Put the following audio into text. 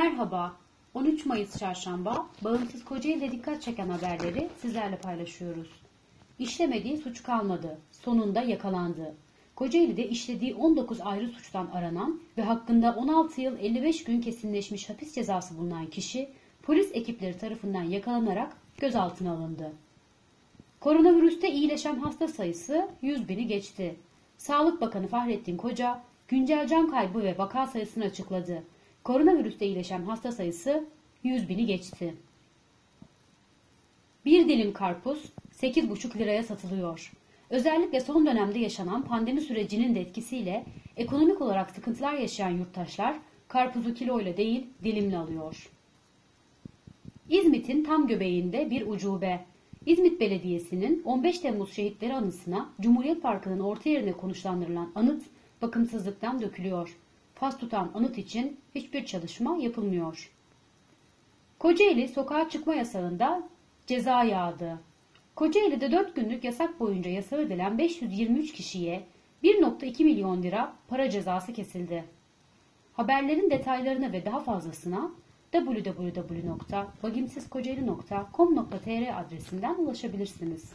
Merhaba. 13 Mayıs Çarşamba, bağımsız Kocaeli'de dikkat çeken haberleri sizlerle paylaşıyoruz. İşlemediği suç kalmadı. Sonunda yakalandı. Kocaeli'de işlediği 19 ayrı suçtan aranan ve hakkında 16 yıl 55 gün kesinleşmiş hapis cezası bulunan kişi polis ekipleri tarafından yakalanarak gözaltına alındı. Koronavirüste iyileşen hasta sayısı 100 bini geçti. Sağlık Bakanı Fahrettin Koca, güncel can kaybı ve vaka sayısını açıkladı. Koronavirüste iyileşen hasta sayısı 100 bini geçti. Bir dilim karpuz 8,5 liraya satılıyor. Özellikle son dönemde yaşanan pandemi sürecinin de etkisiyle ekonomik olarak sıkıntılar yaşayan yurttaşlar karpuzu kiloyla değil dilimle alıyor. İzmit'in tam göbeğinde bir ucube. İzmit Belediyesi'nin 15 Temmuz şehitleri anısına Cumhuriyet Parkı'nın orta yerine konuşlandırılan anıt bakımsızlıktan dökülüyor. Fas tutan anıt için hiçbir çalışma yapılmıyor. Kocaeli sokağa çıkma yasağında ceza yağdı. Kocaeli'de 4 günlük yasak boyunca yasağı edilen 523 kişiye 1.2 milyon lira para cezası kesildi. Haberlerin detaylarına ve daha fazlasına www.bagimsizkocaeli.com.tr adresinden ulaşabilirsiniz.